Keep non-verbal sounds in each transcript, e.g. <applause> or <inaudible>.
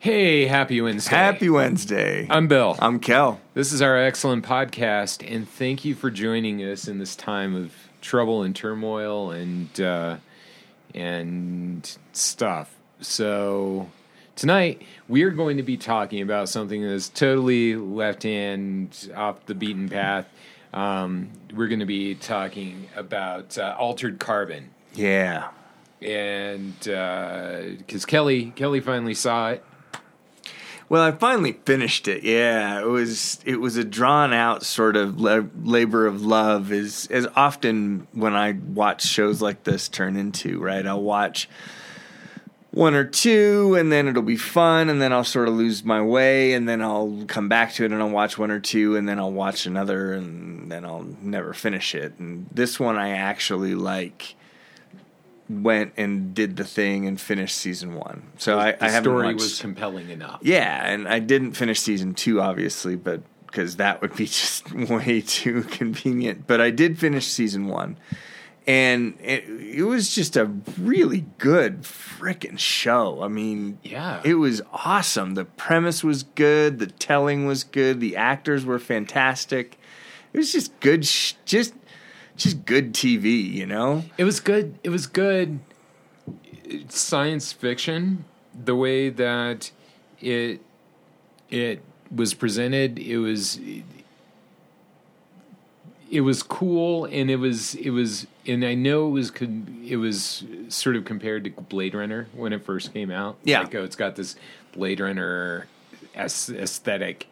Hey, happy Wednesday. Happy Wednesday. I'm Bill. I'm Kel. This is our excellent podcast, and thank you for joining us in this time of trouble and turmoil and uh, and stuff. So tonight we are going to be talking about something that's totally left hand off the beaten path. Um, we're going to be talking about uh, altered carbon, Yeah. and because Kelly Kelly finally saw it. Well, I finally finished it. Yeah, it was it was a drawn out sort of la- labor of love. Is as often when I watch shows like this turn into right. I'll watch one or two, and then it'll be fun, and then I'll sort of lose my way, and then I'll come back to it, and I'll watch one or two, and then I'll watch another, and then I'll never finish it. And this one I actually like went and did the thing and finished season one. So I, the I haven't story watched. was compelling enough. Yeah, and I didn't finish season two, obviously, but because that would be <laughs> just way too convenient. But I did finish season one, and it, it was just a really good freaking show. I mean, Yeah. it was awesome. The premise was good, the telling was good, the actors were fantastic. It was just good, sh- just just good TV, you know. It was good. It was good science fiction. The way that it it was presented, it was it was cool, and it was it was, and I know it was it was sort of compared to Blade Runner when it first came out. Yeah. like oh, it's got this Blade Runner aesthetic,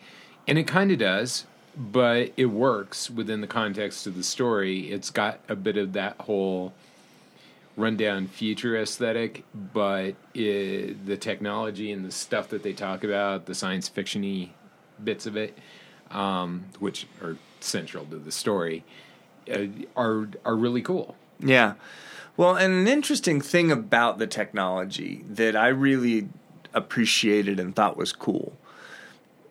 and it kind of does. But it works within the context of the story. It's got a bit of that whole rundown future aesthetic, but it, the technology and the stuff that they talk about, the science fictiony bits of it, um, which are central to the story, uh, are are really cool. Yeah. Well, and an interesting thing about the technology that I really appreciated and thought was cool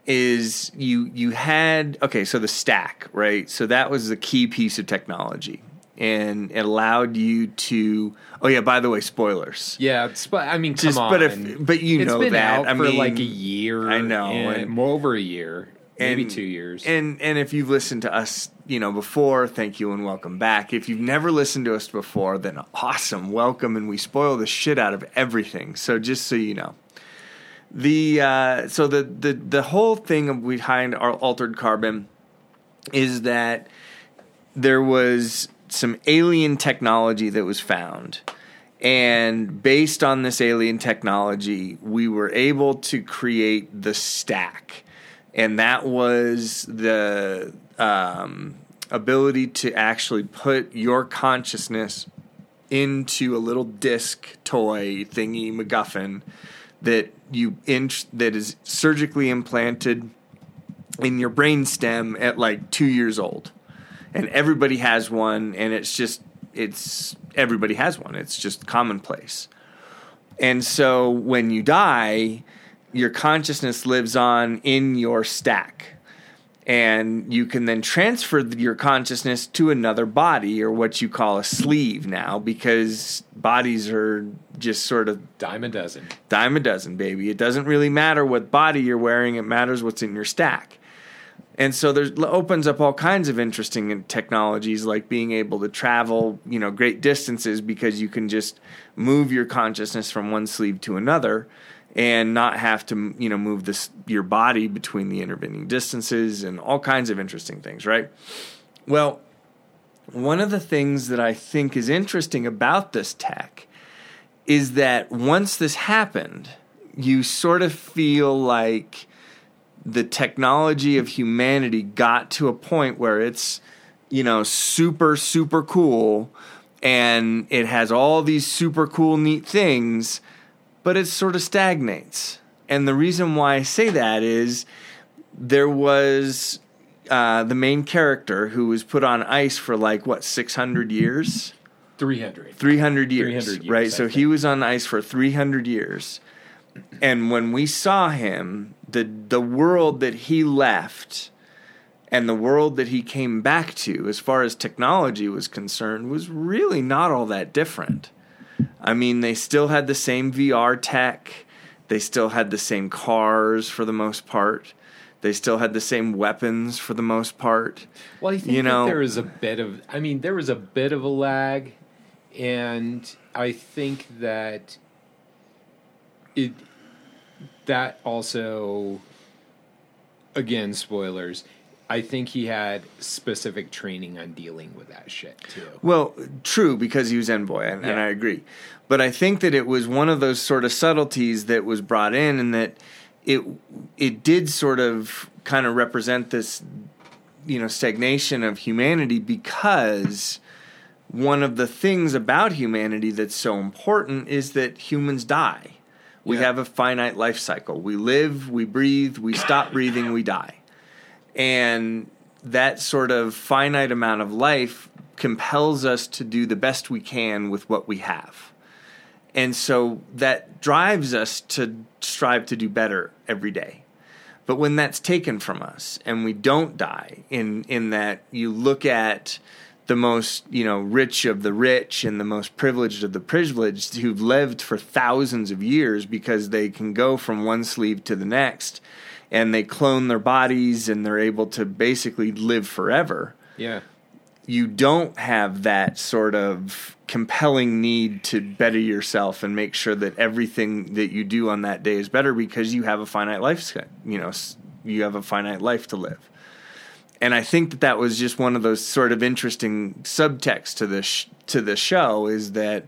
is you you had okay, so the stack, right? So that was the key piece of technology. And it allowed you to oh yeah, by the way, spoilers. Yeah, but I mean, come Just- on. but if- but you it's know been that. out I for mean, like a year. I know, and, and- more over a year, maybe And- two years. And and if you've listened to us, you know, before, thank you and welcome back. If you've never listened to us before, then awesome, welcome, and we spoil the shit out of everything. So just so you know, the uh, so the the the whole thing behind our altered carbon is that there was some alien technology that was found. And based on this alien technology, we were able to create the stack. And that was the um, ability to actually put your consciousness into a little disc toy thingy MacGuffin that you inch that is surgically implanted in your brainstem at like two years old, and everybody has one, and it's just it's everybody has one. It's just commonplace, and so when you die, your consciousness lives on in your stack. And you can then transfer your consciousness to another body, or what you call a sleeve now, because bodies are just sort of Dime a dozen. dime a dozen, baby. It doesn't really matter what body you're wearing, it matters what's in your stack. And so there's opens up all kinds of interesting technologies like being able to travel, you know, great distances because you can just move your consciousness from one sleeve to another and not have to, you know, move this your body between the intervening distances and all kinds of interesting things, right? Well, one of the things that I think is interesting about this tech is that once this happened, you sort of feel like the technology of humanity got to a point where it's, you know, super, super cool and it has all these super cool, neat things, but it sort of stagnates. And the reason why I say that is there was uh, the main character who was put on ice for like, what, 600 years? 300. 300 years, 300 years, right? I So think. he was on ice for 300 years. And when we saw him, the the world that he left and the world that he came back to as far as technology was concerned was really not all that different. I mean, they still had the same VR tech. They still had the same cars for the most part. They still had the same weapons for the most part. Well, I think You know- that there was a bit of. I mean, there was a bit of a lag, and I think that it that also, again, spoilers. I think he had specific training on dealing with that shit too. Well, true because he was envoy, and, and I agree. But I think that it was one of those sort of subtleties that was brought in, and that it it did sort of kind of represent this, you know, stagnation of humanity because one of the things about humanity that's so important is that humans die. We Yeah. have a finite life cycle. We live, we breathe, we stop breathing, we die. And that sort of finite amount of life compels us to do the best we can with what we have. And so that drives us to strive to do better every day. But when that's taken from us and we don't die, in, in that you look at the most you know rich of the rich and the most privileged of the privileged who've lived for thousands of years because they can go from one sleeve to the next and they clone their bodies and they're able to basically live forever Yeah, you don't have that sort of compelling need to better yourself and make sure that everything that you do on that day is better because you have a finite life you know you have a finite life to live. And I think that that was just one of those sort of interesting subtext to this sh- to the show is that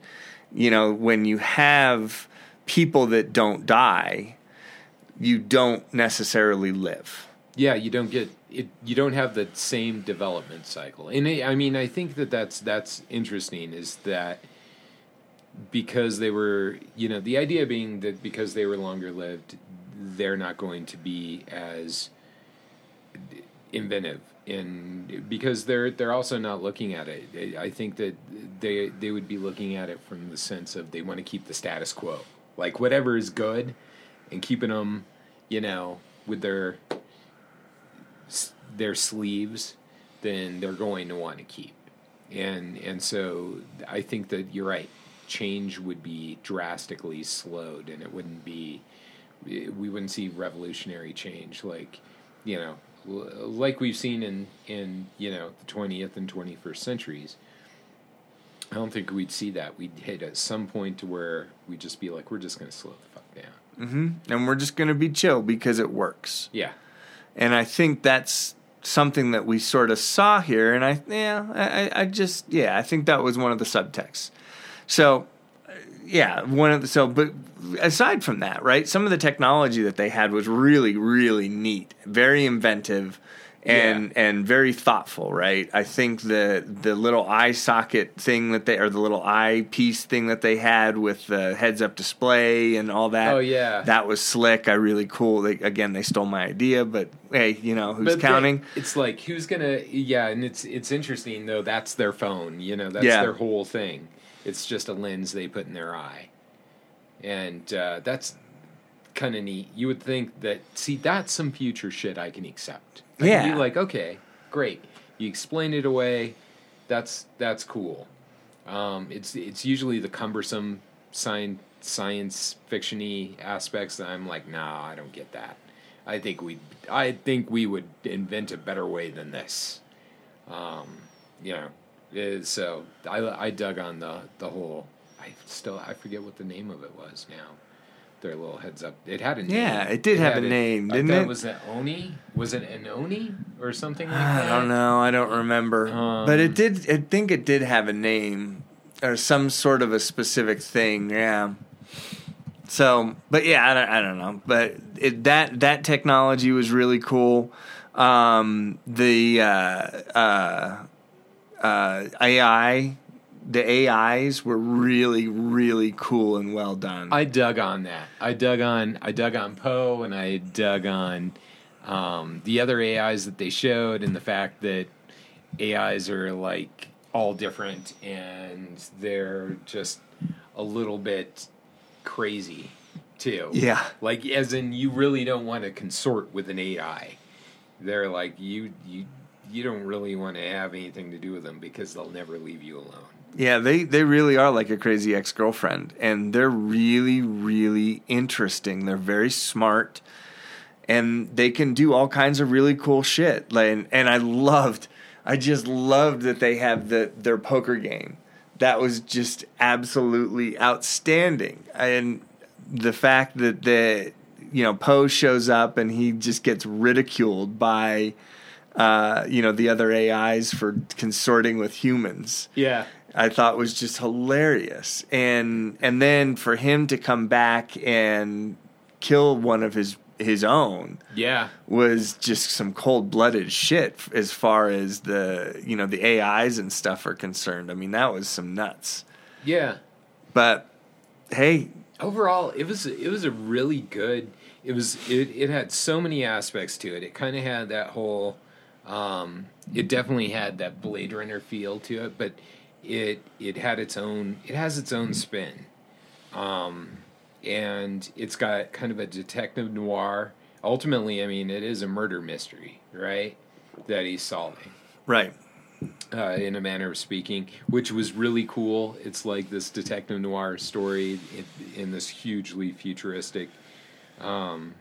you know when you have people that don't die you don't necessarily live yeah. You don't get it. You don't have the same development cycle, and I mean, I think that that's that's interesting. Is that because they were, you know, the idea being that because they were longer lived, they're not going to be as inventive and because they're they're also not looking at it i think that they they would be looking at it from the sense of they want to keep the status quo like whatever is good and keeping them you know with their their sleeves then they're going to want to keep. And and so i think that you're right. Change would be drastically slowed and it wouldn't be we wouldn't see revolutionary change like you know like we've seen in in you know the 20th and 21st centuries i don't think we'd see that. We'd hit at some point to where we'd just be like we're just going to slow the fuck down hmm and we're just going to be chill because it works yeah and I think that's something that we sort of saw here. And I, yeah, I, I- I just, yeah, I think that was one of the subtexts. So, uh, yeah, one of the so, but aside from that, right, some of the technology that they had was really, really neat, very inventive. And and very thoughtful, right? I think the the little eye socket thing that they or the little eye piece thing that they had with the heads up display and all that. Oh, yeah. that was slick. I really cool. They, again, they stole my idea, but hey, you know who's But they- counting? it's like who's gonna yeah and it's it's interesting though that's their phone you know that's Yeah. their whole thing it's just a lens they put in their eye and uh, that's kind of neat you would think that see that's some future shit i can accept I can Yeah. be like okay great you explain it away that's that's cool um, it's it's usually the cumbersome science science fictiony aspects that I'm like, nah, I don't get that. I think we I think we would invent a better way than this. Um, you know, eh, so I I dug on the the whole. I still I forget what the name of it was now. Their little heads up. It had a name. Yeah, it did have a name, I didn't it? Was it Oni? Was it an Oni or something like I that? don't know. I don't remember. Um, but it did. I think it did have a name or some sort of a specific thing. Yeah. So, but yeah, I don't, I don't know. But it, that that technology was really cool. Um, the uh, uh, uh, AI, the AIs were really, really cool and well done. I dug on that. I dug on I dug on Poe and I dug on um, the other AIs that they showed and the fact that AIs are like all different and they're just a little bit crazy too. Yeah. Like as in you really don't want to consort with an AI. They're like you you you don't really want to have anything to do with them because they'll never leave you alone. Yeah, they they really are like a crazy ex girlfriend, and they're really really interesting. They're very smart, and they can do all kinds of really cool shit. Like, and, and I loved, I just loved that they have the their poker game. That was just absolutely outstanding, and the fact that the you know Poe shows up and he just gets ridiculed by. Uh, you know the other AIs for consorting with humans. Yeah. I thought was just hilarious. And and then for him to come back and kill one of his his own Yeah. was just some cold blooded shit as far as the you know the AIs and stuff are concerned. I mean that was some nuts. Yeah. But hey, overall it was it was a really good it was it, it had so many aspects to it it kind of had that whole um it definitely had that blade runner feel to it but it it had its own it has its own spin. Um and it's got kind of a detective noir. Ultimately i mean it is a murder mystery right that he's solving. Right. uh, in a manner of speaking, which was really cool. It's like this detective noir story in, in this hugely futuristic um,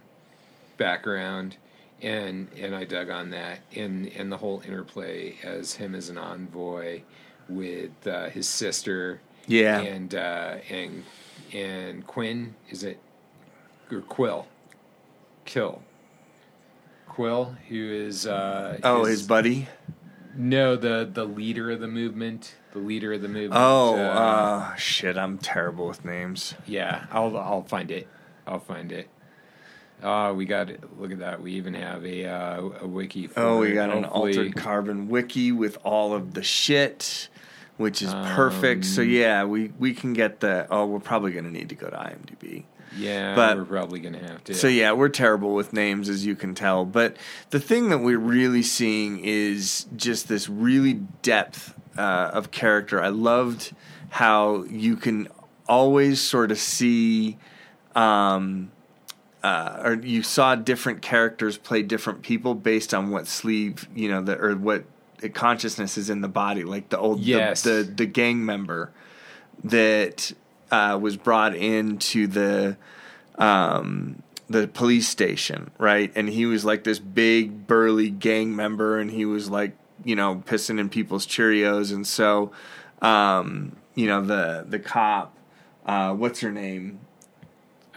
background, and and I dug on that, and and the whole interplay as him as an envoy with uh, his sister, Yeah. and uh, and and Quinn is it or Quill, Kill. Quill, who is uh, Oh, is- his buddy. no, the the leader of the movement, the leader of the movement. Oh, uh, shit, I'm terrible with names. yeah, I'll I'll find it. I'll find it. Uh, we got it. look at that. We even have a uh, a wiki. For Oh, we got an altered carbon wiki with all of the shit, which is perfect. So Um, yeah, we we can get the. Oh, we're probably gonna need to go to IMDb. Yeah, but- we're probably gonna have to. So yeah, we're terrible with names, as you can tell. But the thing that we're really seeing is just this really depth uh, of character. I loved how you can always sort of see. Um, uh, or you saw different characters play different people based on what sleeve you know the or what consciousness is in the body like the old the- Yes. the, the gang member that uh, was brought into the um, the police station right and he was like this big burly gang member and he was like you know pissing in people's cheerios and so um, you know the the cop uh, what's her name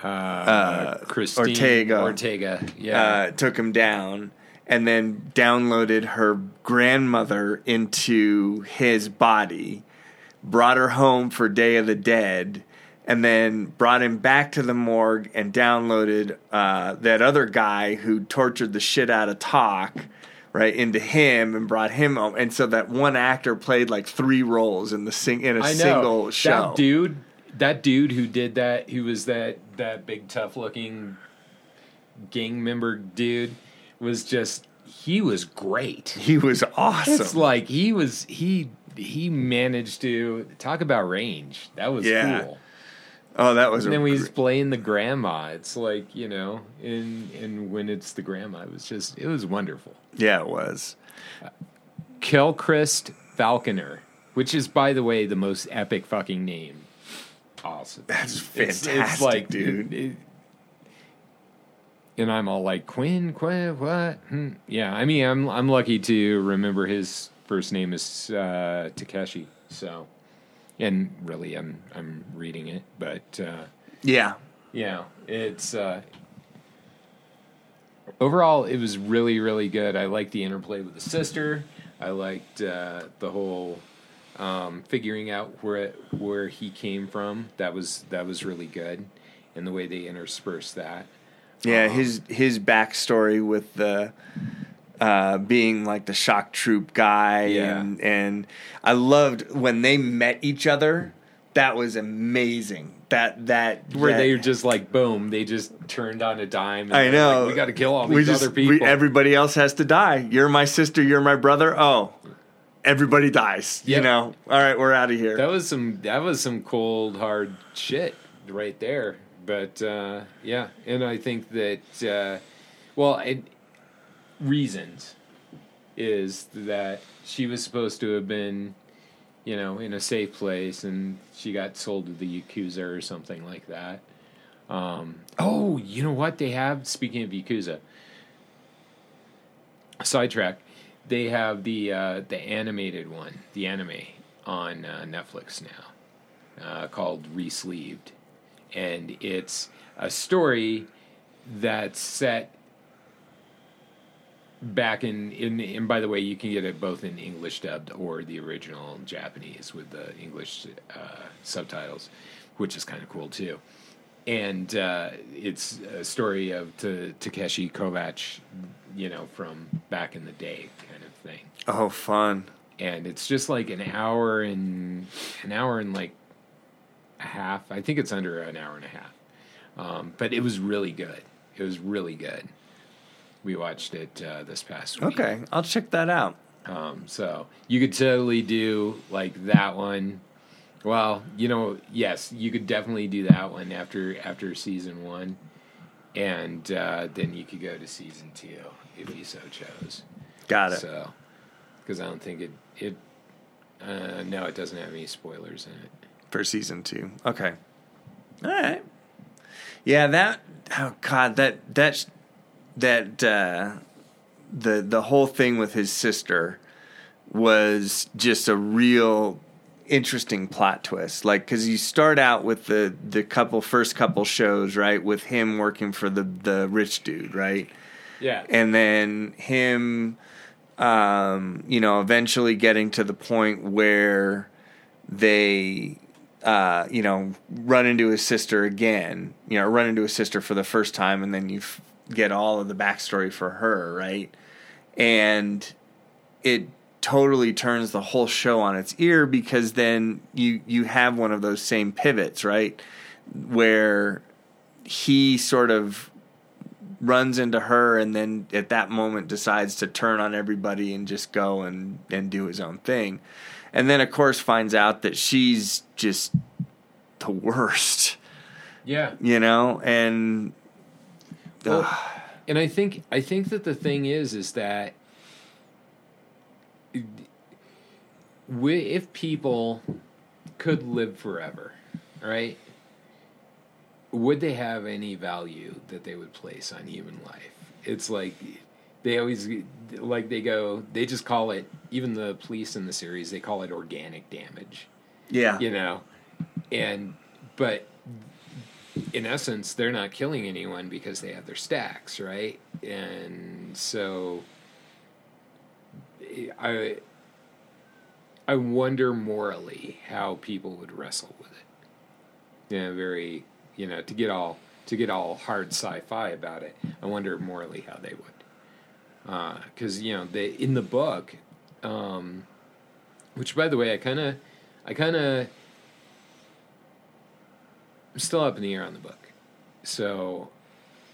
uh, uh, Christine Ortega. Ortega. Yeah, uh, took him down and then downloaded her grandmother into his body, brought her home for Day of the Dead, and then brought him back to the morgue and downloaded uh, that other guy who tortured the shit out of Talk. Right into him and brought him home, and so that one actor played like three roles in the sing in a single show. that dude. That dude who did that, who was that that big tough looking gang member dude, was just he was great. He was awesome. It's like he was he he managed to talk about range. That was Yeah. cool. oh, that was And then he's gr- playing the grandma, it's like you know, and and when it's the grandma, it was just it was wonderful. yeah, it was. Quellcrist Falconer, which is by the way the most epic fucking name. Awesome. That's It's- fantastic, it's like, dude. it- and I'm all like Quinn, Quinn, what? Hmm. Yeah, I mean, I'm I'm lucky to remember his first name is uh, Takeshi. So, and really, I'm I'm reading it, but uh, Yeah, yeah, it's uh, overall it was really really good. I liked the interplay with the sister. I liked uh, the whole um, figuring out where where he came from. That was that was really good, and the way they interspersed that. Yeah, Um, his his backstory with the uh, being like the shock troop guy, Yeah. and and I loved when they met each other. That was amazing. That that Where that- they were just like boom, they just turned on a dime. And I know like, we got to kill all We these just- other we- people. everybody else has to die. You're my sister. You're my brother. Oh, everybody dies. You know. All right, we're out of here. That was some that was some cold hard shit right there. But uh, yeah, and I think that uh, well, it, reasons is that she was supposed to have been you know, in a safe place, and she got sold to the yakuza or something like that. Um, oh, you know what they have? Speaking of yakuza, sidetrack. They have the uh, the animated one, the anime on uh, Netflix now, uh, called Resleeved, and it's a story that's set back in, in and by the way you can get it both in english dubbed or the original japanese with the english uh, subtitles which is kind of cool too and uh, it's a story of T- takeshi kovacs you know from back in the day kind of thing Oh, fun. and it's just like an hour and an hour and like half. I think it's under an hour and a half. Um, but it was really good. It was really good. We watched it uh, this past week. Okay, I'll check that out. Um, so you could totally do like that one. Well, you know, yes, you could definitely do that one after after season one, and uh, then you could go to season two if you so chose. Got it. So, because I don't think it it uh, no, it doesn't have any spoilers in it. For season two. Okay. All right. Yeah, that oh god, that that that uh the the whole thing with his sister was just a real interesting plot twist. Like cuz you start out with the the couple first couple shows, right, with him working for the the rich dude, right? Yeah. and then him um, you know eventually getting to the point where they uh, you know run into his sister again you know run into his sister for the first time and then you f- get all of the backstory for her right? And it totally turns the whole show on its ear because then you you have one of those same pivots right? Where he sort of runs into her and then at that moment decides to turn on everybody and just go and, and do his own thing. And then of course finds out that she's just the worst, yeah. you know, and Well, and I think I think that the thing is is that if people could live forever, right? Would they have any value that they would place on human life? It's like they always like they go they just call it even the police in the series they call it organic damage yeah. you know and but in essence they're not killing anyone because they have their stacks right and so i i wonder morally how people would wrestle with it yeah very you know to get all to get all hard sci-fi about it i wonder morally how they would because you know they in the book um which by the way i kind of i kind of I'm still up in the air on the book. So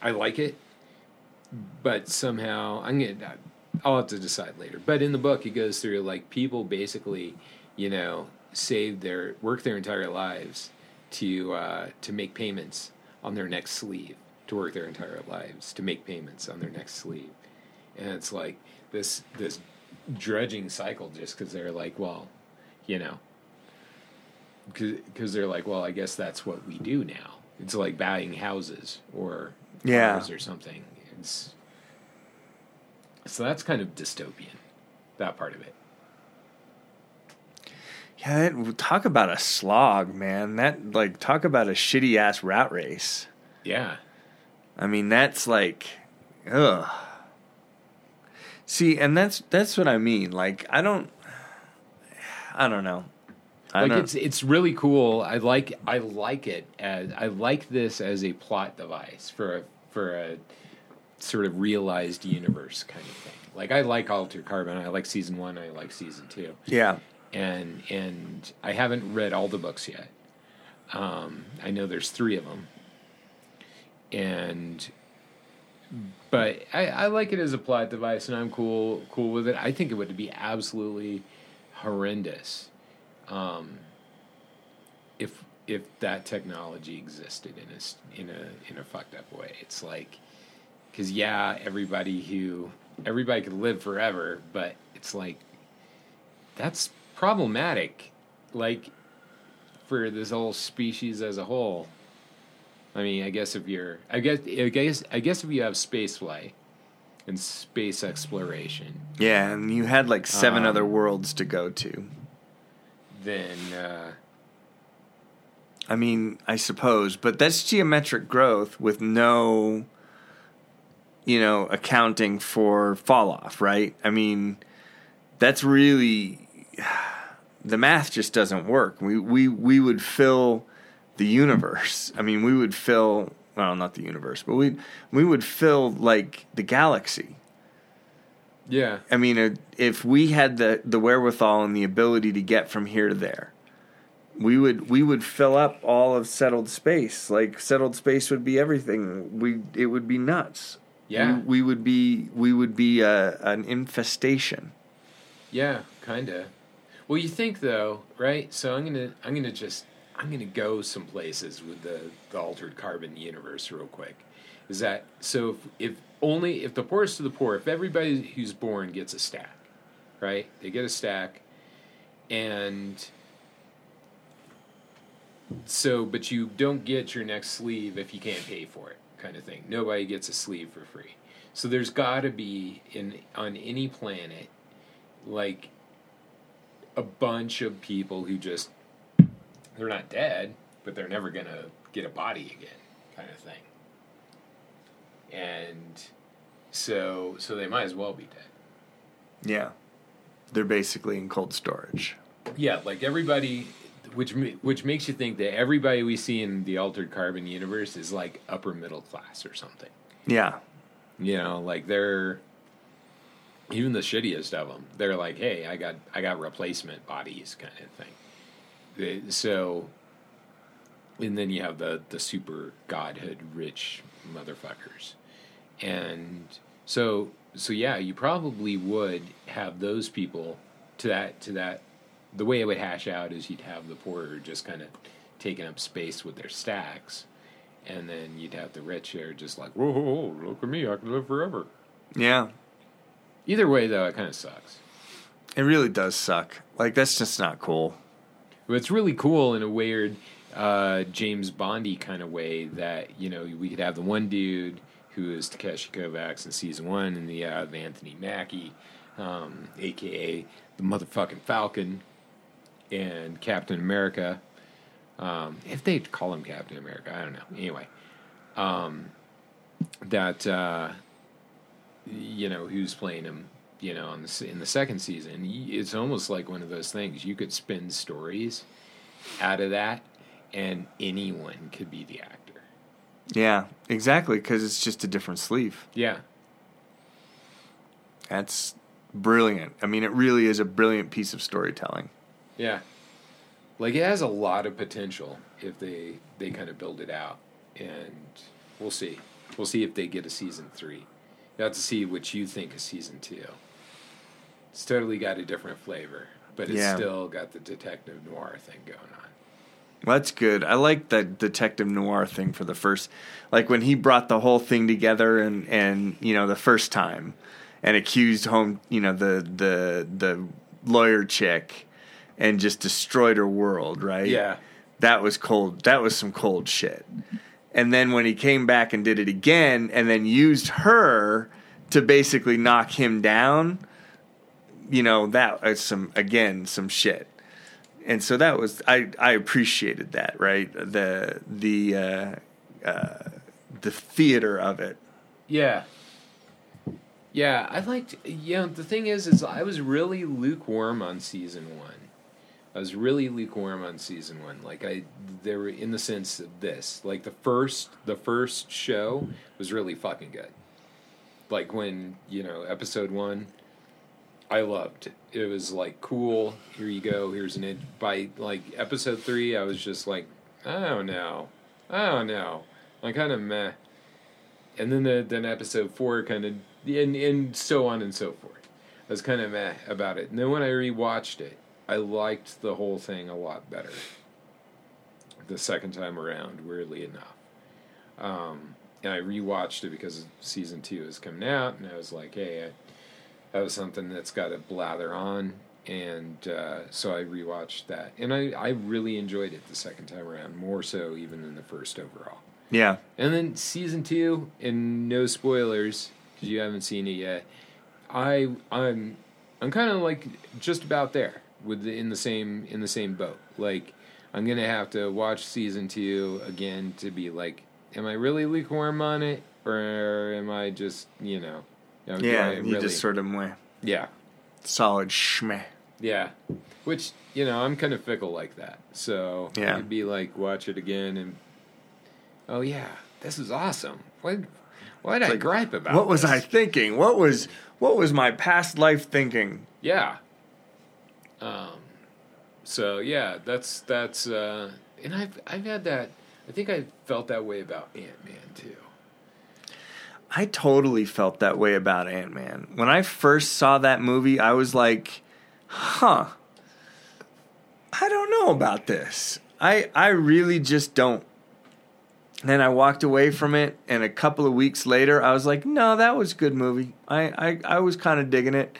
I like it, but somehow I'm gonna I'll have to decide later. But in the book it goes through like people basically, you know, save their work their entire lives to uh, to make payments on their next sleeve, to work their entire lives to make payments on their next sleeve. And it's like this this dredging cycle just because they're like, well, you know, because they're like, well, I guess that's what we do now. It's like buying houses or Yeah. cars or something. It's so that's kind of dystopian. That part of it. Yeah, that, talk about a slog, man. That like talk about a shitty ass rat race. Yeah. I mean, that's like, ugh. See, and that's that's what I mean. Like, I don't, I don't know. I like don't. it's it's really cool. I like I like it as I like this as a plot device for a for a sort of realized universe kind of thing. Like I like Alter Carbon. I like season one. I like season two. yeah, and and I haven't read all the books yet. Um, I know there's three of them, and but I, I like it as a plot device, and I'm cool cool with it. I think it would be absolutely horrendous um, if if that technology existed in a in a in a fucked up way. It's like because yeah, everybody who everybody could live forever, but it's like that's problematic like for this whole species as a whole. I mean, I guess if you're, I guess, I guess, I guess if you have space flight and space exploration, Yeah, and you had like seven Um, other worlds to go to. then uh, I mean, I suppose, but that's geometric growth with no, you know, accounting for fall off, right? I mean, that's really the math just doesn't work. We we we would fill the universe. I mean, we would fill well, not the universe, but we we would fill like the galaxy. yeah, I mean, if we had the the wherewithal and the ability to get from here to there, we would we would fill up all of settled space. Like settled space would be everything. We it would be nuts. Yeah. we, we would be we would be uh, an infestation. yeah, kind of. Well, you think though, right? So I'm gonna, I'm gonna just, I'm gonna go some places with the the altered carbon universe real quick. Is that so? If, if only if the poorest of the poor, if everybody who's born gets a stack, right? They get a stack, and so, but you don't get your next sleeve if you can't pay for it, kind of thing. Nobody gets a sleeve for free. So there's got to be in on any planet, like a bunch of people who just they're not dead, but they're never gonna get a body again, kind of thing. And so, so they might as well be dead. Yeah, they're basically in cold storage. Yeah, like everybody, which which makes you think that everybody we see in the altered carbon universe is like upper middle class or something. Yeah, You know, like they're even the shittiest of them. They're like, hey, I got I got replacement bodies, kind of thing. They, so, and then you have the the super godhood rich motherfuckers, and so so yeah, you probably would have those people to that to that. The way it would hash out is you'd have the poorer just kind of taking up space with their stacks, and then you'd have the rich there just like, whoa, whoa, whoa look at me, I can live forever. yeah. Either way, though, it kind of sucks. It really does suck. Like that's just not cool. But it's really cool in a weird uh, James Bondy kind of way that you know we could have the one dude who is Takeshi Kovacs in season one, and the uh, Anthony Mackie, um, aka the motherfucking Falcon, and Captain America. Um, if they call him Captain America, I don't know. Anyway, um, that uh, you know who's playing him. You know, on the, in the second season, it's almost like one of those things. You could spin stories out of that, and anyone could be the actor. Yeah, exactly. Because it's just a different sleeve. Yeah, That's brilliant. I mean, it really is a brilliant piece of storytelling. yeah. Like it has a lot of potential if they they kind of build it out, and we'll see. We'll see if they get a season three. You have to see what you think of season two. It's totally got a different flavor, but it's Yeah. still got the detective noir thing going on. That's good. I like the detective noir thing for the first, like when he brought the whole thing together and and you know the first time, and accused home you know the the the lawyer chick, and just destroyed her world. Right? Yeah. that was cold. That was some cold shit. And then when he came back and did it again, and then used her to basically knock him down, you know that is some again some shit and so that was I I appreciated that right the the uh, uh, the theater of it Yeah. Yeah, I liked. You know, the thing is, is I was really lukewarm on season one. I was really lukewarm on season one. Like I, there were in the sense of this, like the first, the first show was really fucking good. Like when you know episode one, I loved. It It was like cool. Here you go. Here's an by like episode three. I was just like, oh, know, oh, I don't know. I kind of meh and then the, then episode four kind of and and so on and so forth. I was kind of meh about it. And then when I rewatched it, I liked the whole thing a lot better. The second time around, weirdly enough, um, and I rewatched it because season two is coming out, and I was like, hey, I, that was something that's got to blather on, and uh, so I rewatched that, and I I really enjoyed it the second time around, more so even than the first overall. Yeah. And then season two, and no spoilers because you haven't seen it yet. I I'm I'm kind of like just about there with the, in the same in the same boat. Like I'm gonna have to watch season two again to be like, am I really lukewarm on it, or am I just you know? do Yeah. I You really- just sort of went yeah solid schmeh. yeah, which you know I'm kind of fickle like that. So Yeah. it'd be like watch it again and oh yeah, this is awesome. What why did I Like, gripe about? What was? I thinking? What was what was my past life thinking? Yeah. Um. So yeah, that's that's uh, and I've I've had that. I think I felt that way about Ant Man too. I totally felt that way about Ant Man. When I first saw that movie, I was like, huh. I don't know about this. I I really just don't. And then I walked away from it, and a couple of weeks later, I was like, no, that was a good movie. I, I, I was kind of digging it.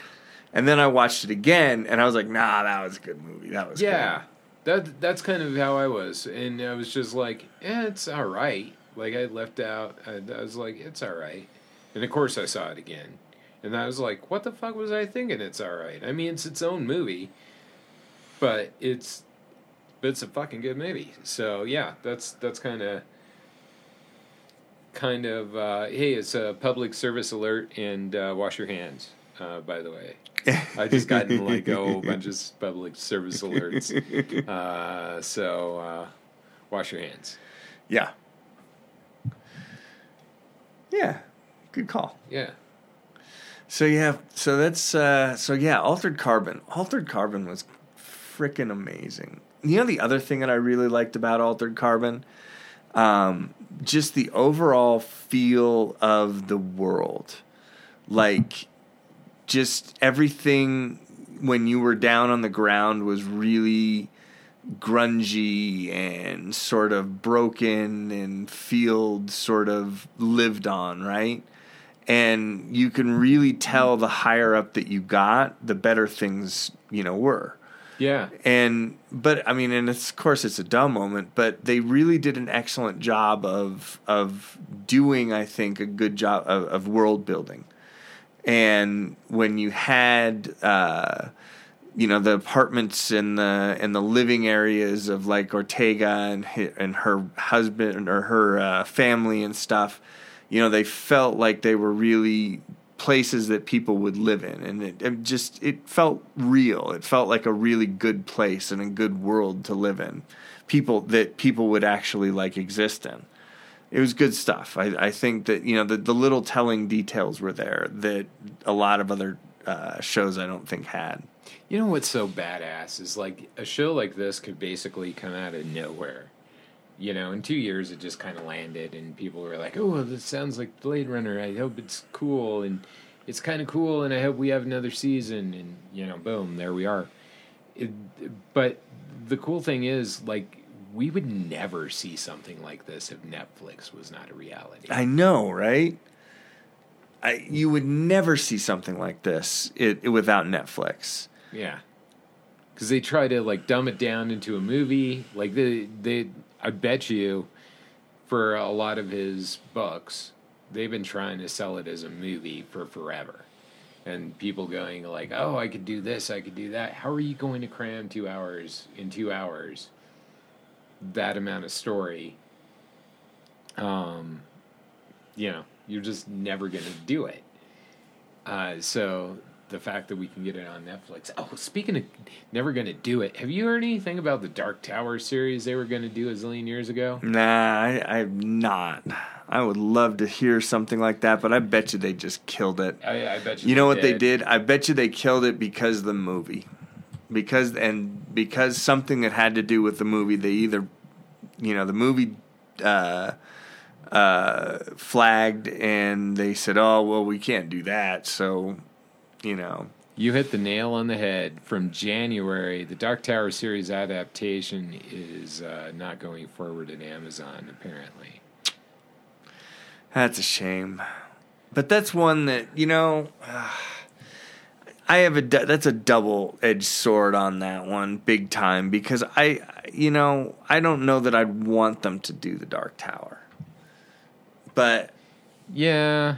And then I watched it again, and I was like, nah, that was a good movie. That was Yeah, that that's kind of how I was, and I was just like, eh, it's all right. Like I left out. I, I was like, it's all right, and of course I saw it again, and I was like, what the fuck was I thinking? It's all right. I mean, it's its own movie, but it's but it's a fucking good movie. So yeah, that's that's kind of kind of uh, hey, it's a public service alert, and uh, wash your hands. Uh, by the way, <laughs> I just gotten like a whole bunch of public service alerts. <laughs> Uh, so uh, wash your hands. Yeah. Yeah. Good call. Yeah. So yeah, so that's uh so yeah, Altered Carbon. Altered Carbon was freaking amazing. You know the other thing that I really liked about Altered Carbon, um, just the overall feel of the world, like just everything when you were down on the ground was really grungy and sort of broken and field sort of lived on, right? And you can really tell the higher up that you got, the better things, you know, were. Yeah. And but I mean, and it's, of course it's a dumb moment, but they really did an excellent job of of doing, I think, a good job of, of world building. And when you had, uh, you know, the apartments and the and the living areas of like Ortega and and her husband or her uh, family and stuff, you know, they felt like they were really places that people would live in. And it, it just it felt real. It felt like a really good place and a good world to live in. People that people would actually like exist in it was good stuff i, I think that you know the, the little telling details were there that a lot of other uh, shows i don't think had You know what's so badass is like a show like this could basically come out of nowhere. You know, in two years it just kind of landed, and people were like, "Oh, this sounds like Blade Runner. I hope it's cool, and it's kind of cool, and I hope we have another season." And you know, boom, there we are. It, but the cool thing is, like, we would never see something like this if Netflix was not a reality. i know right I, you would never see something like this it, it without netflix Yeah, because they try to like dumb it down into a movie. Like they, they, I bet you, for a lot of his books, they've been trying to sell it as a movie for forever, and people going like, "Oh, I could do this, I could do that." How are you going to cram two hours in two hours? That amount of story. Um, you know, you're just never gonna do it. Uh, so the fact that we can get it on Netflix. Oh, speaking of never going to do it, have you heard anything about the Dark Tower series they were going to do a zillion years ago? Nah, I, I'm not. I would love to hear something like that, but I bet you they just killed it. I, I bet you. You know what they did? I bet you they killed it because of the movie. Because and because something that had to do with the movie, they either, you know, the movie uh, uh, flagged and they said, "Oh, well, we can't do that." So, you know, You hit the nail on the head. From January, the Dark Tower series adaptation is uh, not going forward at Amazon. Apparently, that's a shame. But that's one that you know. I have a that's a double edged sword on that one, big time. Because I, you know, I don't know that I'd want them to do the Dark Tower, but Yeah.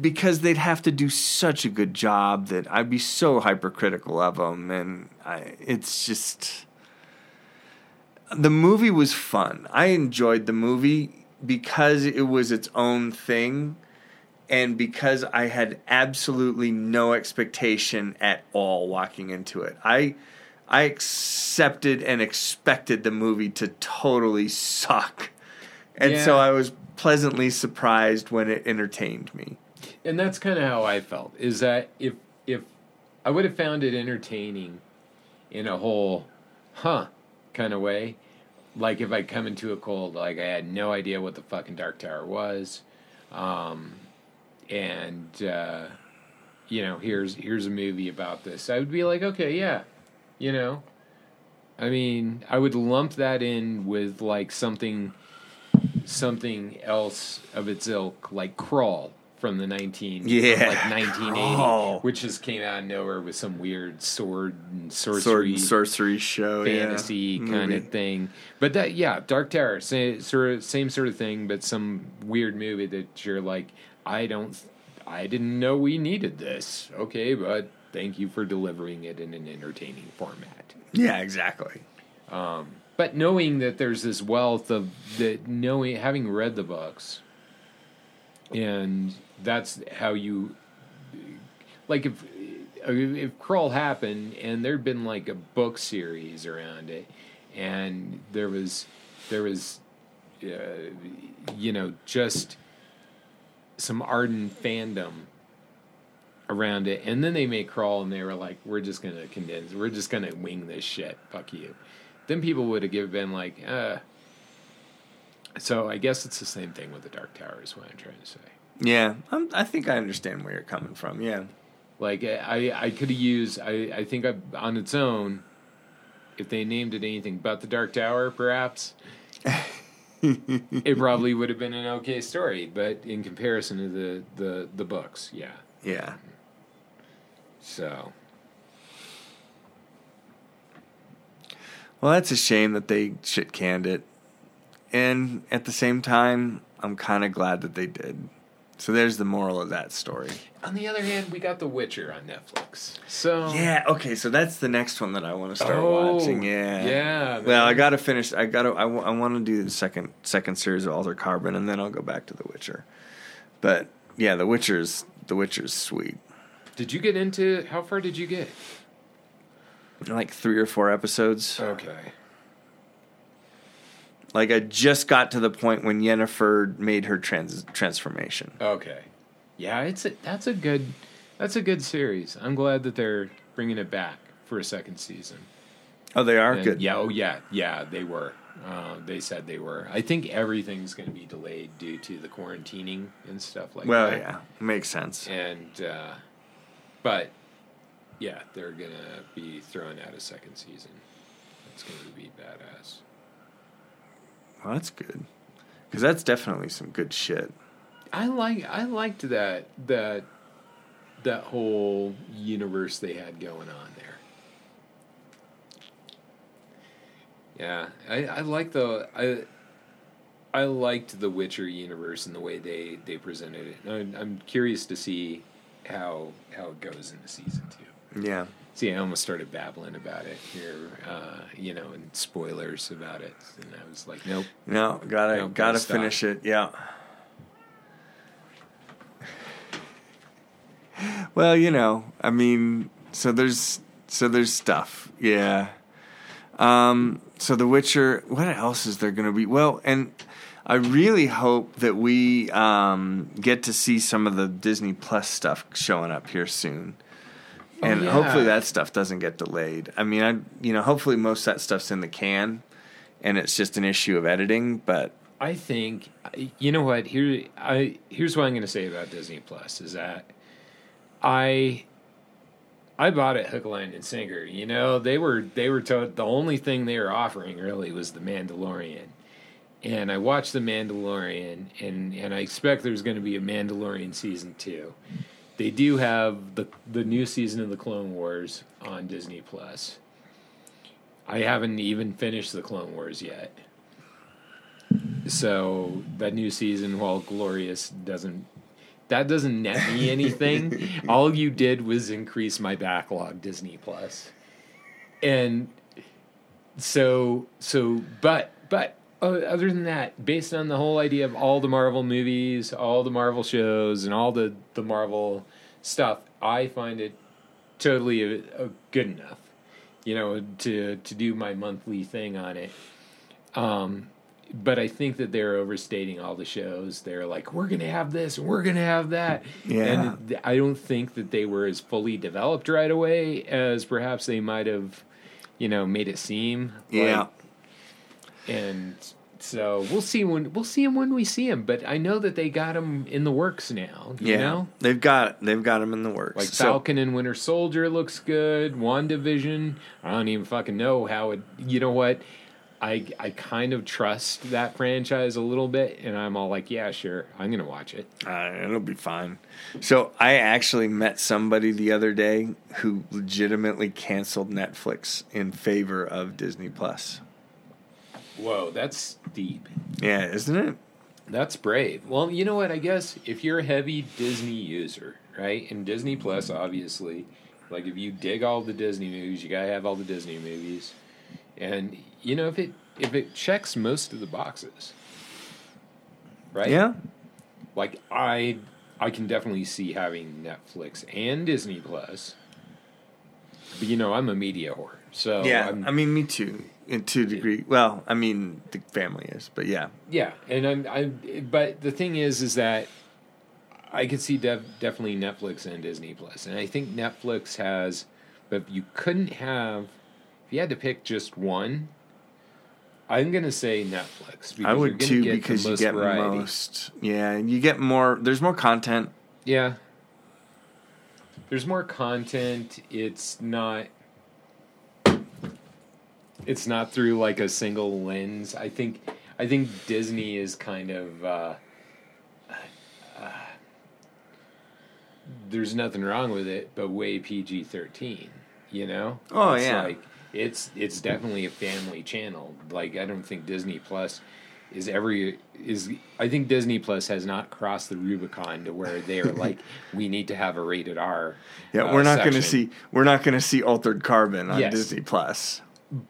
because they'd have to do such a good job that I'd be so hypercritical of them, and I, it's just the movie was fun. I enjoyed the movie because it was its own thing, and because I had absolutely no expectation at all walking into it. I I accepted and expected the movie to totally suck, and so I was pleasantly surprised when it entertained me. and that's kind of how I felt. Is that if if I would have found it entertaining in a whole, huh, kind of way, like if I come into a cold, like I had no idea what the fucking Dark Tower was, um, and uh, you know, here's here's a movie about this. I would be like, okay, yeah, you know, I mean, I would lump that in with like something something else of its ilk, like Krull from the nineteen Yeah, like nineteen eighty, which just came out of nowhere with some weird sword and Sword sorcery and sorcery show, fantasy yeah. kind movie. of thing. But that yeah, Dark Tower, same sort of same sort of thing, but some weird movie that you're like, I don't, I didn't know we needed this. Okay, but thank you for delivering it in an entertaining format. Yeah, exactly. But knowing that there's this wealth of that knowing having read the books, and that's how you like if if Krull happened and there'd been like a book series around it, and there was there was uh, you know just some ardent fandom around it, and then they made Krull, and they were like, "We're just gonna condense. We're just gonna wing this shit. Fuck you." Then people would have give- been like, "Uh." So I guess it's the same thing with the Dark Tower. Is what I'm trying to say. Yeah, I'm, I think I understand where you're coming from. Yeah, Like I, I could have used. I, I think I, on its own, if they named it anything but the Dark Tower, perhaps. <laughs> <laughs> it probably would have been an okay story, but in comparison to the, the, the books, yeah. yeah. So Well, that's a shame that they shit canned it, and at the same time, I'm kind of glad that they did. So there's the moral of that story. On the other hand, we got The Witcher on Netflix. So Yeah. Okay. So that's the next one that I want to start Oh, watching. Yeah. yeah, Well, I got to finish. I got to. I, w- I want to do the second second series of Altered Carbon, and then I'll go back to The Witcher. But yeah, The Witcher's The Witcher's sweet. Did you get into how far did you get? Like three or four episodes. Okay. Like I just got to the point when Yennefer made her trans- transformation. Okay. Yeah, it's a, that's a good that's a good series. I'm glad that they're bringing it back for a second season. Oh, they are And good. Yeah, oh yeah, yeah, they were. Uh, they said they were. I think everything's going to be delayed due to the quarantining and stuff like Well, that. yeah, makes sense. And uh, but yeah, they're going to be throwing out a second season. It's going to be badass. Well, that's good because that's definitely some good shit. I like I liked that that that whole universe they had going on there. Yeah, I, I like the I I liked the Witcher universe and the way they they presented it. I'm, I'm curious to see how how it goes in the season two. Yeah. See, I almost started babbling about it here, uh, you know, and spoilers about it, and I was like, nope. No, gotta No, gotta gotta stop. finish it. Yeah. Well, you know, I mean, so there's so there's stuff. Yeah. Um so The Witcher, what else is there going to be? Well, and I really hope that we um get to see some of the Disney Plus stuff showing up here soon. Oh, And yeah. hopefully that stuff doesn't get delayed. I mean, I you know, hopefully most of that stuff's in the can and it's just an issue of editing, but I think you know what here I here's what I'm going to say about Disney Plus is that I I bought it hook line and sinker. You know they were they were told the only thing they were offering really was the Mandalorian, and I watched the Mandalorian and and I expect there's going to be a Mandalorian season two, they do have the the new season of the Clone Wars on Disney Plus. I haven't even finished the Clone Wars yet. So that new season, while glorious, doesn't that doesn't net me <laughs> anything. All you did was increase my backlog, Disney Plus, and so so. But but other than that, based on the whole idea of all the Marvel movies, all the Marvel shows, and all the the Marvel stuff, I find it totally a, a good enough, you know, to to do my monthly thing on it. Um, but I think that they're overstating all the shows. They're like, we're going to have this, we're going to have that. Yeah. And I don't think that they were as fully developed right away as perhaps they might have, you know, made it seem. Yeah. Like, and so we'll see when we'll see him when we see him. But I know that they got him in the works now. You yeah, know, they've got they've got them in the works. like So- Falcon and Winter Soldier looks good. WandaVision, I don't even fucking know how it. You know what? I I kind of trust that franchise a little bit, and I'm all like, yeah, sure, I'm gonna watch it. Uh, it'll be fine. So I actually met somebody the other day who legitimately canceled Netflix in favor of Disney Plus. Whoa, that's deep. Yeah, isn't it? That's brave. Well, you know what? I guess if you're a heavy Disney user, right, and Disney Plus, obviously, like if you dig all the Disney movies, you gotta have all the Disney movies, and you know if it if it checks most of the boxes, right? Yeah. Like I I can definitely see having Netflix and Disney Plus. But you know, I'm a media whore, so yeah. I'm, I mean, me too. In two degree. Well, I mean, the family is, but yeah. Yeah, and I'm, I'm, but the thing is, is that I could see def, definitely Netflix and Disney Plus, and I think Netflix has, but you couldn't have, if you had to pick just one, I'm gonna say Netflix. Because I would too because you get variety. most. Yeah, you get more. There's more content. Yeah, there's more content. It's not. It's not through like a single lens. I think. I think Disney is kind of. Uh, uh, there's nothing wrong with it, but way PG thirteen. You know. Oh, it's yeah. Like it's it's definitely a family channel. Like I don't think Disney Plus is every is I think Disney Plus has not crossed the Rubicon to where they are like <laughs> we need to have a rated R. Yeah, uh, we're not going to see. We're not going to see altered carbon on Yes. Disney Plus.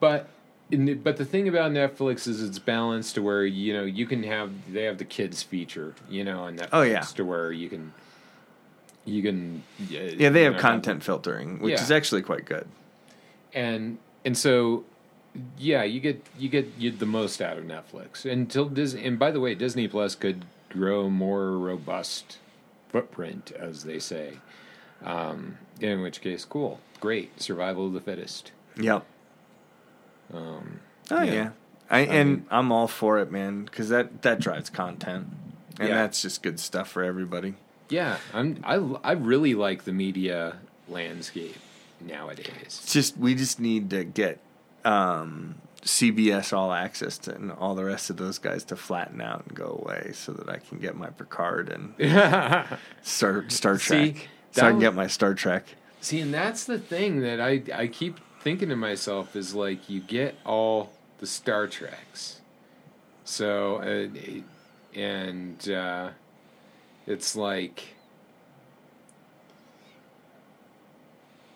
But in the- but the thing about Netflix is it's balanced to where you know you can have they have the kids feature you know on Netflix Oh, yeah. to where you can you can Yeah, they have content filtering, which Yeah. is actually quite good. and and so yeah you get you get you the most out of netflix until disney and by the way disney plus could grow more robust footprint as they say um, in which case cool great survival of the fittest Yep. Um, Oh Yeah. yeah, I, and mean- I'm all for it, man, because that that drives content, and Yeah. that's just good stuff for everybody. yeah i'm I, I really like the media landscape nowadays It's just we just need to get um, CBS All Access to, and all the rest of those guys to flatten out and go away, so that I can get my Picard and <laughs> Star Star Trek, that so I can was- get my Star Trek. See, and that's the thing that I I keep thinking to myself is like you get all the Star Treks, so uh, and uh, it's like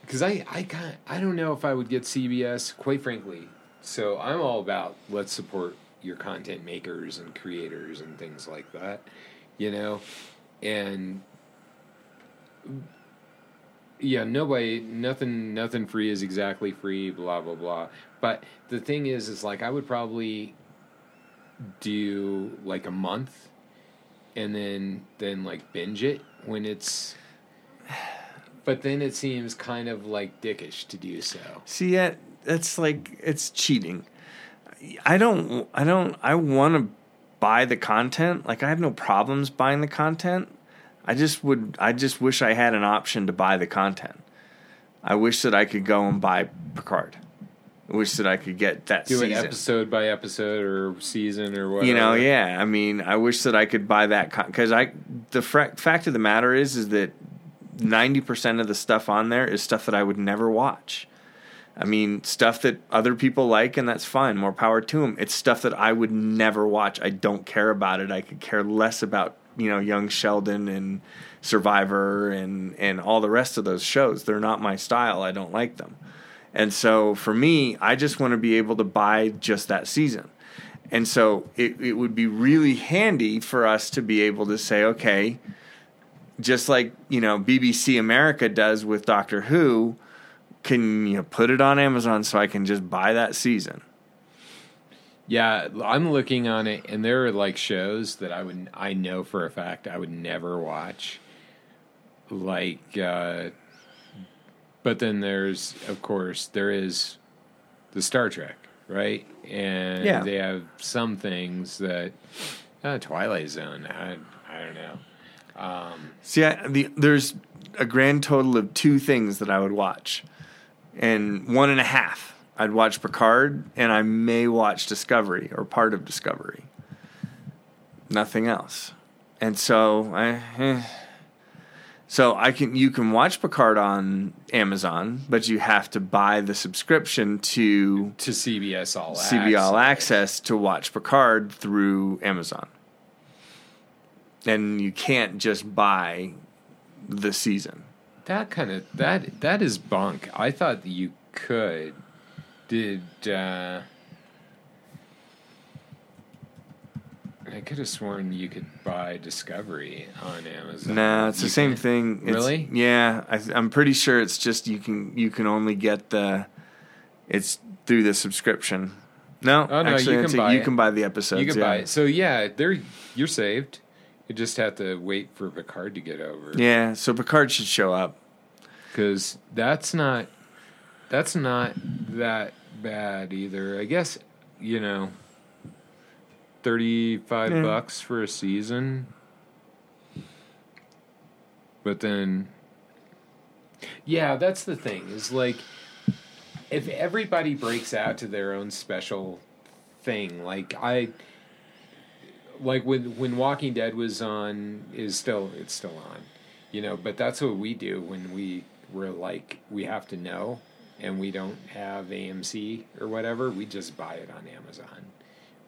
because I I kind I don't know if I would get CBS quite frankly. So I'm all about let's support your content makers and creators and things like that, you know, and yeah, nobody, nothing, nothing free is exactly free. Blah blah blah. But the thing is, is like I would probably do like a month, and then then like binge it when it's. But then it seems kind of like dickish to do so. See, yeah, that's like it's cheating. I don't. I don't. I want to buy the content. Like I have no problems buying the content. I just would. I just wish I had an option to buy the content. I wish that I could go and buy Picard. I wish that I could get that Do season. episode by episode or season or whatever. You know, yeah. I mean, I wish that I could buy that because I. The fra- fact of the matter is, is that 90% of the stuff on there is stuff that I would never watch. I mean, stuff that other people like, and that's fine. More power to them. It's stuff that I would never watch. I don't care about it. I could care less about, you know, Young Sheldon and Survivor and, and all the rest of those shows. They're not my style. I don't like them. And so for me, I just want to be able to buy just that season. And so it, it would be really handy for us to be able to say, okay, just like, you know, BBC America does with Doctor Who, can you put it on Amazon so I can just buy that season? Yeah, I'm looking on it, and there are like shows that I would I know for a fact I would never watch. Like, uh, but then there's of course there is the Star Trek, right? And Yeah. they have some things that uh, Twilight Zone. I I don't know. Um, See, I, the, there's a grand total of two things that I would watch, and one and a half. I'd watch Picard, and I may watch Discovery or part of Discovery. Nothing else, and so I. eh. So I can you can watch Picard on Amazon, but you have to buy the subscription to to CBS All CB All Access. Access to watch Picard through Amazon. And you can't just buy the season. That kind of that that is bunk. I thought that you could. Did uh, I could have sworn you could buy Discovery on Amazon. No, it's the same can't? thing. It's- Really? Yeah, I, I'm pretty sure it's just you can you can only get the it's through the subscription. No, Oh, no, actually, you can a- buy you it. can buy the episodes. You can yeah. buy it. So yeah, there you're saved. You just have to wait for Picard to get over. Yeah, so Picard should show up. because that's not that's not that bad either. I guess you know, thirty five Yeah. bucks for a season, but then, yeah, that's the thing. Is like if everybody breaks out to their own special thing, like I. Like when when Walking Dead was on is still it's still on, you know. But that's what we do when we we're like we have to know, and we don't have AMC or whatever. We just buy it on Amazon,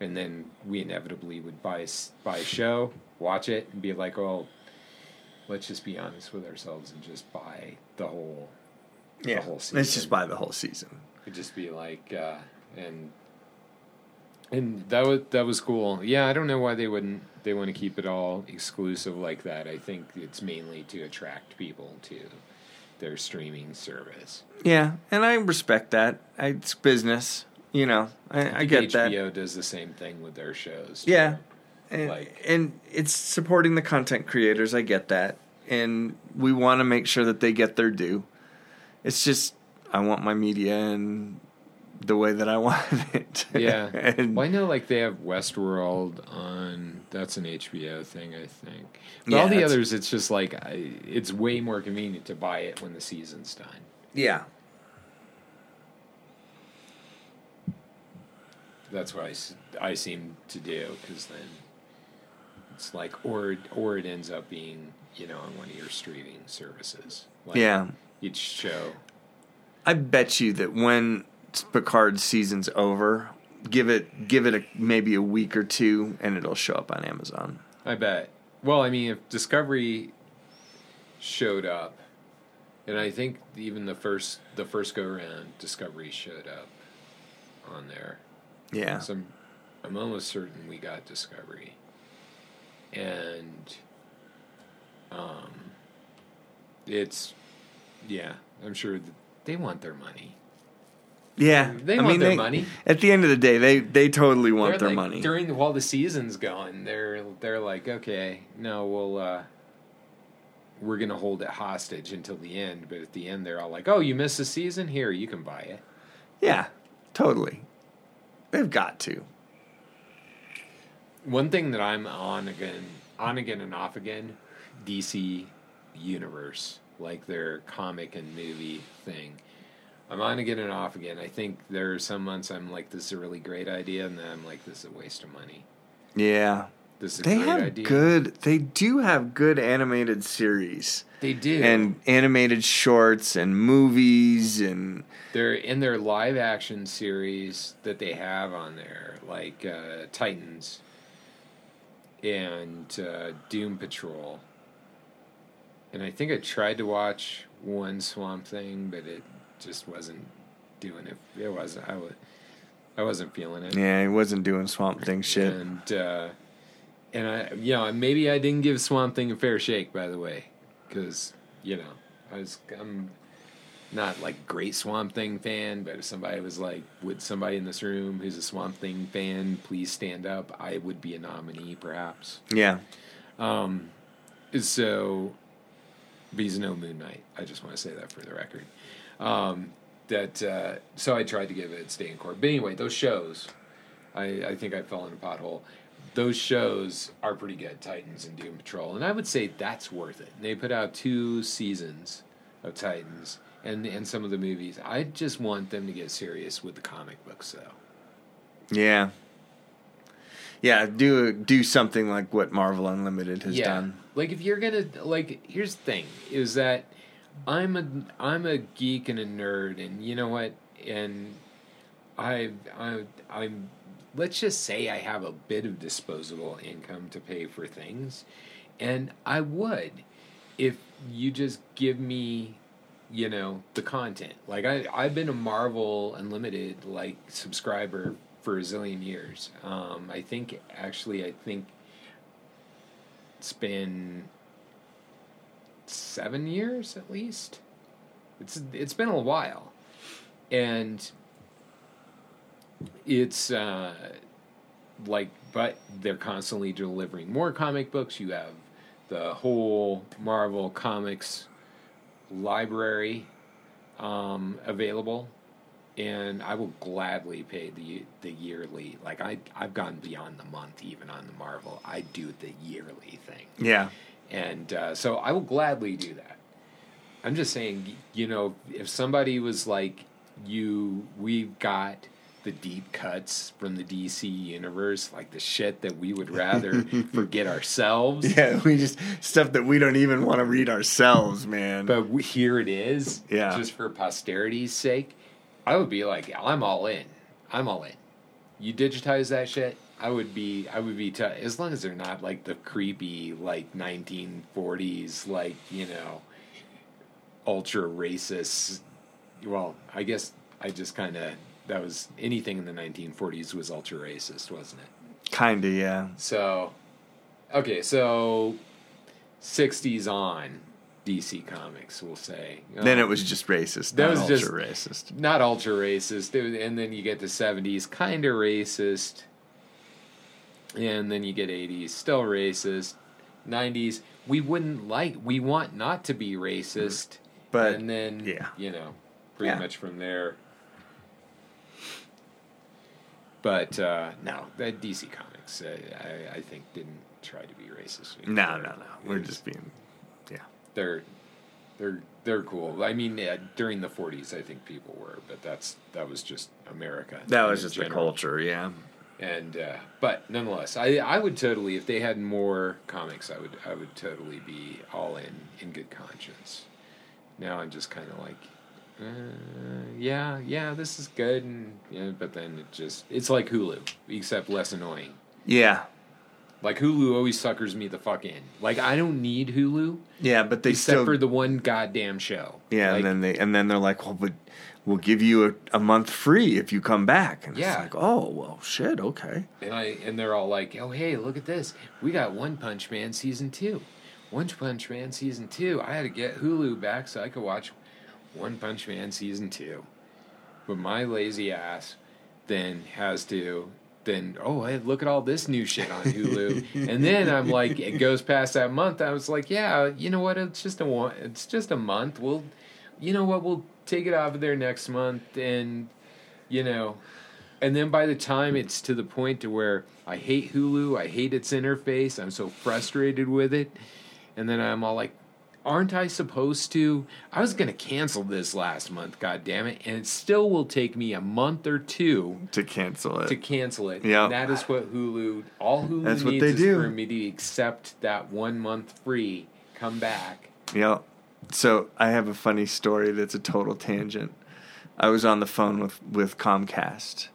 and then we inevitably would buy buy a show, watch it, and be like, "Oh, let's just be honest with ourselves and just buy the whole." Yeah, whole season. let's just buy the whole season. It'd just be like, uh, and and that was that was cool. Yeah, I don't know why they wouldn't they want to keep it all exclusive like that. I think it's mainly to attract people to their streaming service. Yeah, and I respect that. I, it's business, you know. I, I think get that. HBO does the same thing with their shows. Yeah. And, Like- and it's supporting the content creators. I get that. And we want to make sure that they get their due. It's just, I want my media and the way that I <laughs> want it. Yeah. and well, I know like they have Westworld on. That's an HBO thing, I think. But Yeah, all the others, it's just like I, it's way more convenient to buy it when the season's done. yeah. That's what I, I seem to do because then it's like or or it ends up being you know on one of your streaming services. Like Yeah. each show. I bet you that when Picard's season's over, give it give it a, maybe a week or two and it'll show up on Amazon. I bet. Well, I mean, if Discovery showed up, and I think even the first the first go around, Discovery showed up on there. Yeah. So I'm, I'm almost certain we got Discovery. And um it's yeah, I'm sure that they want their money. Yeah. They I want mean, their they- money. At the end of the day, they they totally want They're their like, money. During the, while the season's going, they're they're like, okay, no, we'll uh we're gonna hold it hostage until the end, but at the end they're all like, Oh, you missed a season? Here, you can buy it. Yeah, totally. They've got to. One thing that I'm on again, on again and off again, DC Universe, like their comic and movie thing. I'm on again and off again. I think there are some months I'm like, this is a really great idea, and then I'm like, this is a waste of money. Yeah. this is a They great have idea. good. They do have good animated series They do, and animated shorts and movies and they're in their live action series that they have on there, like uh, Titans and uh, Doom Patrol. And I think I tried to watch one Swamp Thing, but it just wasn't doing it. It wasn't. I was. I wasn't feeling it. yeah, he wasn't doing Swamp Thing shit. And uh, and I, you know, maybe I didn't give Swamp Thing a fair shake, by the way, because you know, I was I'm not like great Swamp Thing fan, but if somebody was like, would somebody in this room who's a Swamp Thing fan please stand up? I would be a nominee, perhaps. Yeah, Um, So, but he's no Moon Knight. I just want to say that for the record. Um, that uh, so I tried to give it stay in court. But anyway, those shows, I, I think I fell in a pothole. Those shows are pretty good, Titans and Doom Patrol, and I would say that's worth it. And they put out two seasons of Titans and and some of the movies. I just want them to get serious with the comic books, though. yeah, yeah. Do do something like what Marvel Unlimited has done. Like if you're gonna like, here's the thing: is that I'm a I'm a geek and a nerd, and you know what? And I I I'm let's just say I have a bit of disposable income to pay for things, and I would if you just give me you know the content like i i've been a marvel unlimited like subscriber for a zillion years um i think actually i think it's been seven years at least. It's it's been a while. And it's uh like but they're constantly delivering more comic books. You have the whole marvel comics library um, available, and I will gladly pay the the yearly. Like I I've gone beyond the month even on the Marvel. I do the yearly thing, Yeah, and uh, so I will gladly do that. I'm just saying, you know, if somebody was like, "You, we've got." The deep cuts from the DC universe, like the shit that we would rather <laughs> forget ourselves. yeah. We just stuff that we don't even want to read ourselves, man. but we, here it is. Yeah. Just for posterity's sake, I would be like, I'm all in. I'm all in. You digitize that shit. I would be. I would be. T- as long as they're not like the creepy like 1940s like you know ultra racist. Well, I guess I just kind of that was anything in the 1940s was ultra racist, wasn't it? Kinda, yeah. So, okay, so 60s on DC Comics, we'll say. Then Um, it was just racist. that not was ultra just- racist. not ultra racist, and then you get the 70s, kind of racist, and then you get 80s, still racist, 90s. We wouldn't like, we want not to be racist, But, and then yeah. you know, pretty Yeah. much from there. But uh, no, that DC Comics, uh, I, I think didn't try to be racist. No, no, no. We're It's- just being, yeah. they're they're they're cool. I mean, uh, during the '40s, I think people were, but that's that was just America. That was just the culture, yeah. And uh, but nonetheless, I I would totally if they had more comics, I would I would totally be all in in good conscience. Now I'm just kind of like, uh, yeah, yeah, this is good, and yeah, but then it just it's like Hulu, except less annoying. Yeah. Like Hulu always suckers me the fuck in. Like I don't need Hulu Yeah, but they except still for the one goddamn show. Yeah, Like, and then they and then they're like, "Well, but we'll give you a, a month free if you come back." And Yeah. it's like, "Oh, well, shit, okay." And I and they're all like, "Oh, hey, look at this! We got One Punch Man season two. One Punch Man season two. I had to get Hulu back so I could watch One Punch Man season two. But my lazy ass then has to then oh hey look at all this new shit on Hulu <laughs> and then I'm like it goes past that month I was like yeah you know what it's just a one it's just a month we'll you know what we'll take it out of there next month and you know and then by the time it's to the point to where I hate Hulu, I hate its interface, I'm so frustrated with it, and then I'm all like, aren't I supposed to? I was gonna cancel this last month, god damn it, and it still will take me a month or two to cancel it. to cancel it. Yeah. That is what Hulu all Hulu That's what they is do. for me to accept that one month free, come back. Yeah. So I have a funny story that's a total tangent. I was on the phone with, with Comcast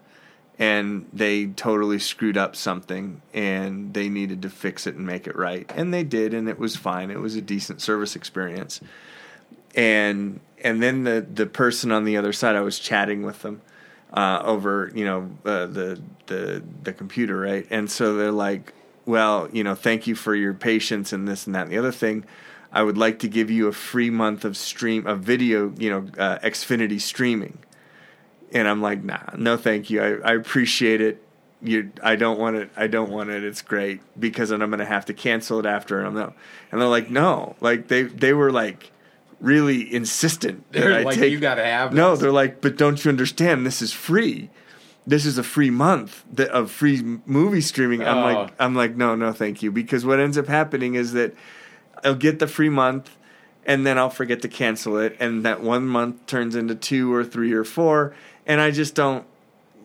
and they totally screwed up something and they needed to fix it and make it right. And they did and it was fine. It was a decent service experience. And and then the, the person on the other side, I was chatting with them uh, over, you know, uh, the the the computer, right? And so they're like, "Well, you know, thank you for your patience and this and that and the other thing. I would like to give you a free month of stream of video, you know, uh, Xfinity streaming." And I'm like, "Nah, no, thank you. I, I appreciate it. You, I don't want it. I don't want it. It's great because then I'm going to have to cancel it after." And I'm no, and they're like, "No." Like they they were like really insistent They're like, take you gotta have no this. they're like but don't you understand this is free this is a free month th- of free movie streaming i'm Oh. like i'm like no no thank you because what ends up happening is that i'll get the free month and then i'll forget to cancel it and that one month turns into two or three or four and i just don't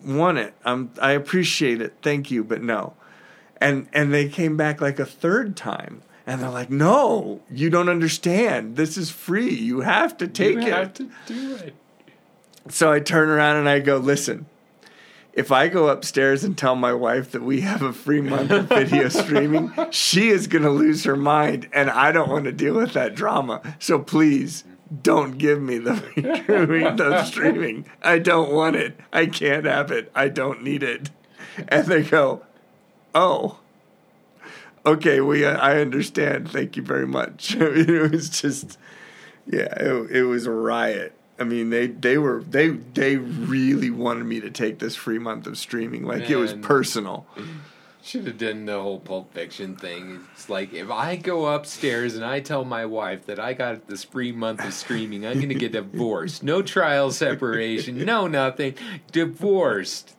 want it. I'm i appreciate it. Thank you but no. And and they came back like a third time and they're like no you don't understand. This is free. You have to take you it. have to do it. so I turn around and I go, listen, if I go upstairs and tell my wife that we have a free month of video <laughs> streaming, she is going to lose her mind. And I don't want to deal with that drama. So please don't give me the <laughs> free streaming. I don't want it. I can't have it. I don't need it. And they go, oh. Okay, we uh, I understand. Thank you very much. <laughs> it was just yeah, it, it was a riot. I mean, they they were they they really wanted me to take this free month of streaming, like it was personal. Should have done the whole Pulp Fiction thing. It's like if I go upstairs and I tell my wife that I got this free month of streaming, I'm going to get divorced. No trial separation, no nothing. Divorced.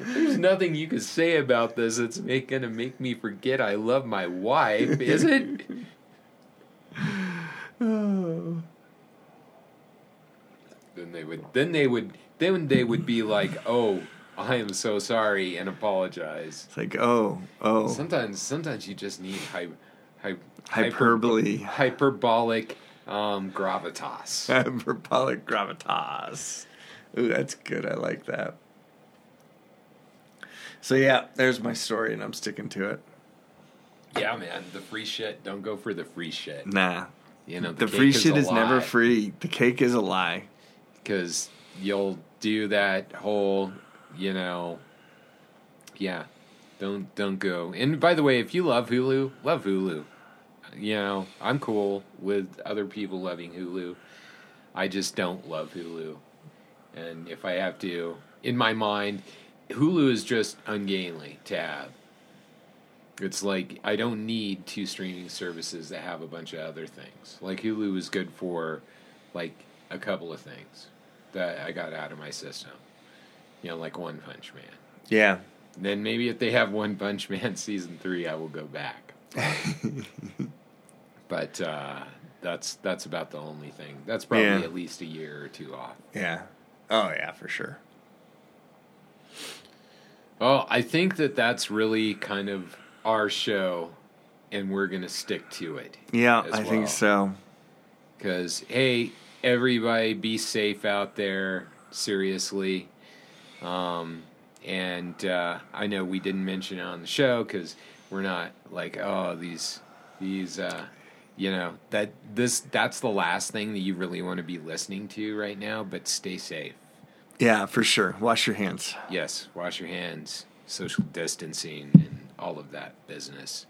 There's nothing you can say about this that's gonna make me forget I love my wife, is it? Then they would. Then they would. Then they would be like, "Oh, I am so sorry," and apologize. It's like oh oh Sometimes, sometimes you just need hy- hy- Hyperbole. hyper- hyperbolic um, gravitas. <laughs> hyperbolic gravitas. Ooh, that's good. I like that. So yeah, there's my story, and I'm sticking to it. yeah, man, the free shit. Don't go for the free shit. Nah, You know, the cake free shit is never free. The cake is a lie. Because you'll do that whole, you know, yeah, don't don't go. And by the way, if you love Hulu, love Hulu. You know, I'm cool with other people loving Hulu. I just don't love Hulu, and if I have to, in my mind, Hulu is just ungainly to have. It's like I don't need two streaming services that have a bunch of other things. Like Hulu is good for like a couple of things that I got out of my system. You know, like One Punch Man. Yeah, Then maybe if they have One Punch Man <laughs> season three, I will go back. <laughs> but uh, that's that's about the only thing. That's probably Yeah. at least a year or two off. yeah. Oh yeah, for sure. Well, I think that that's really kind of our show, and we're gonna stick to it. Yeah, I think so. Because, hey, everybody be safe out there, seriously. Um, and uh, I know we didn't mention it on the show because we're not like, oh, these, these, uh, you know, that this, that's the last thing that you really want to be listening to right now, but stay safe. Yeah, for sure. Wash your hands. Yes, wash your hands, social distancing, and all of that business.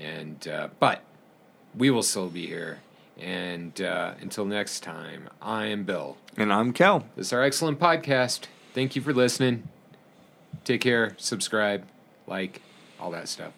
And, uh, but we will still be here. And uh, until next time, I am Bill. And I'm Kel. This is our excellent podcast. Thank you for listening. Take care, subscribe, like, all that stuff.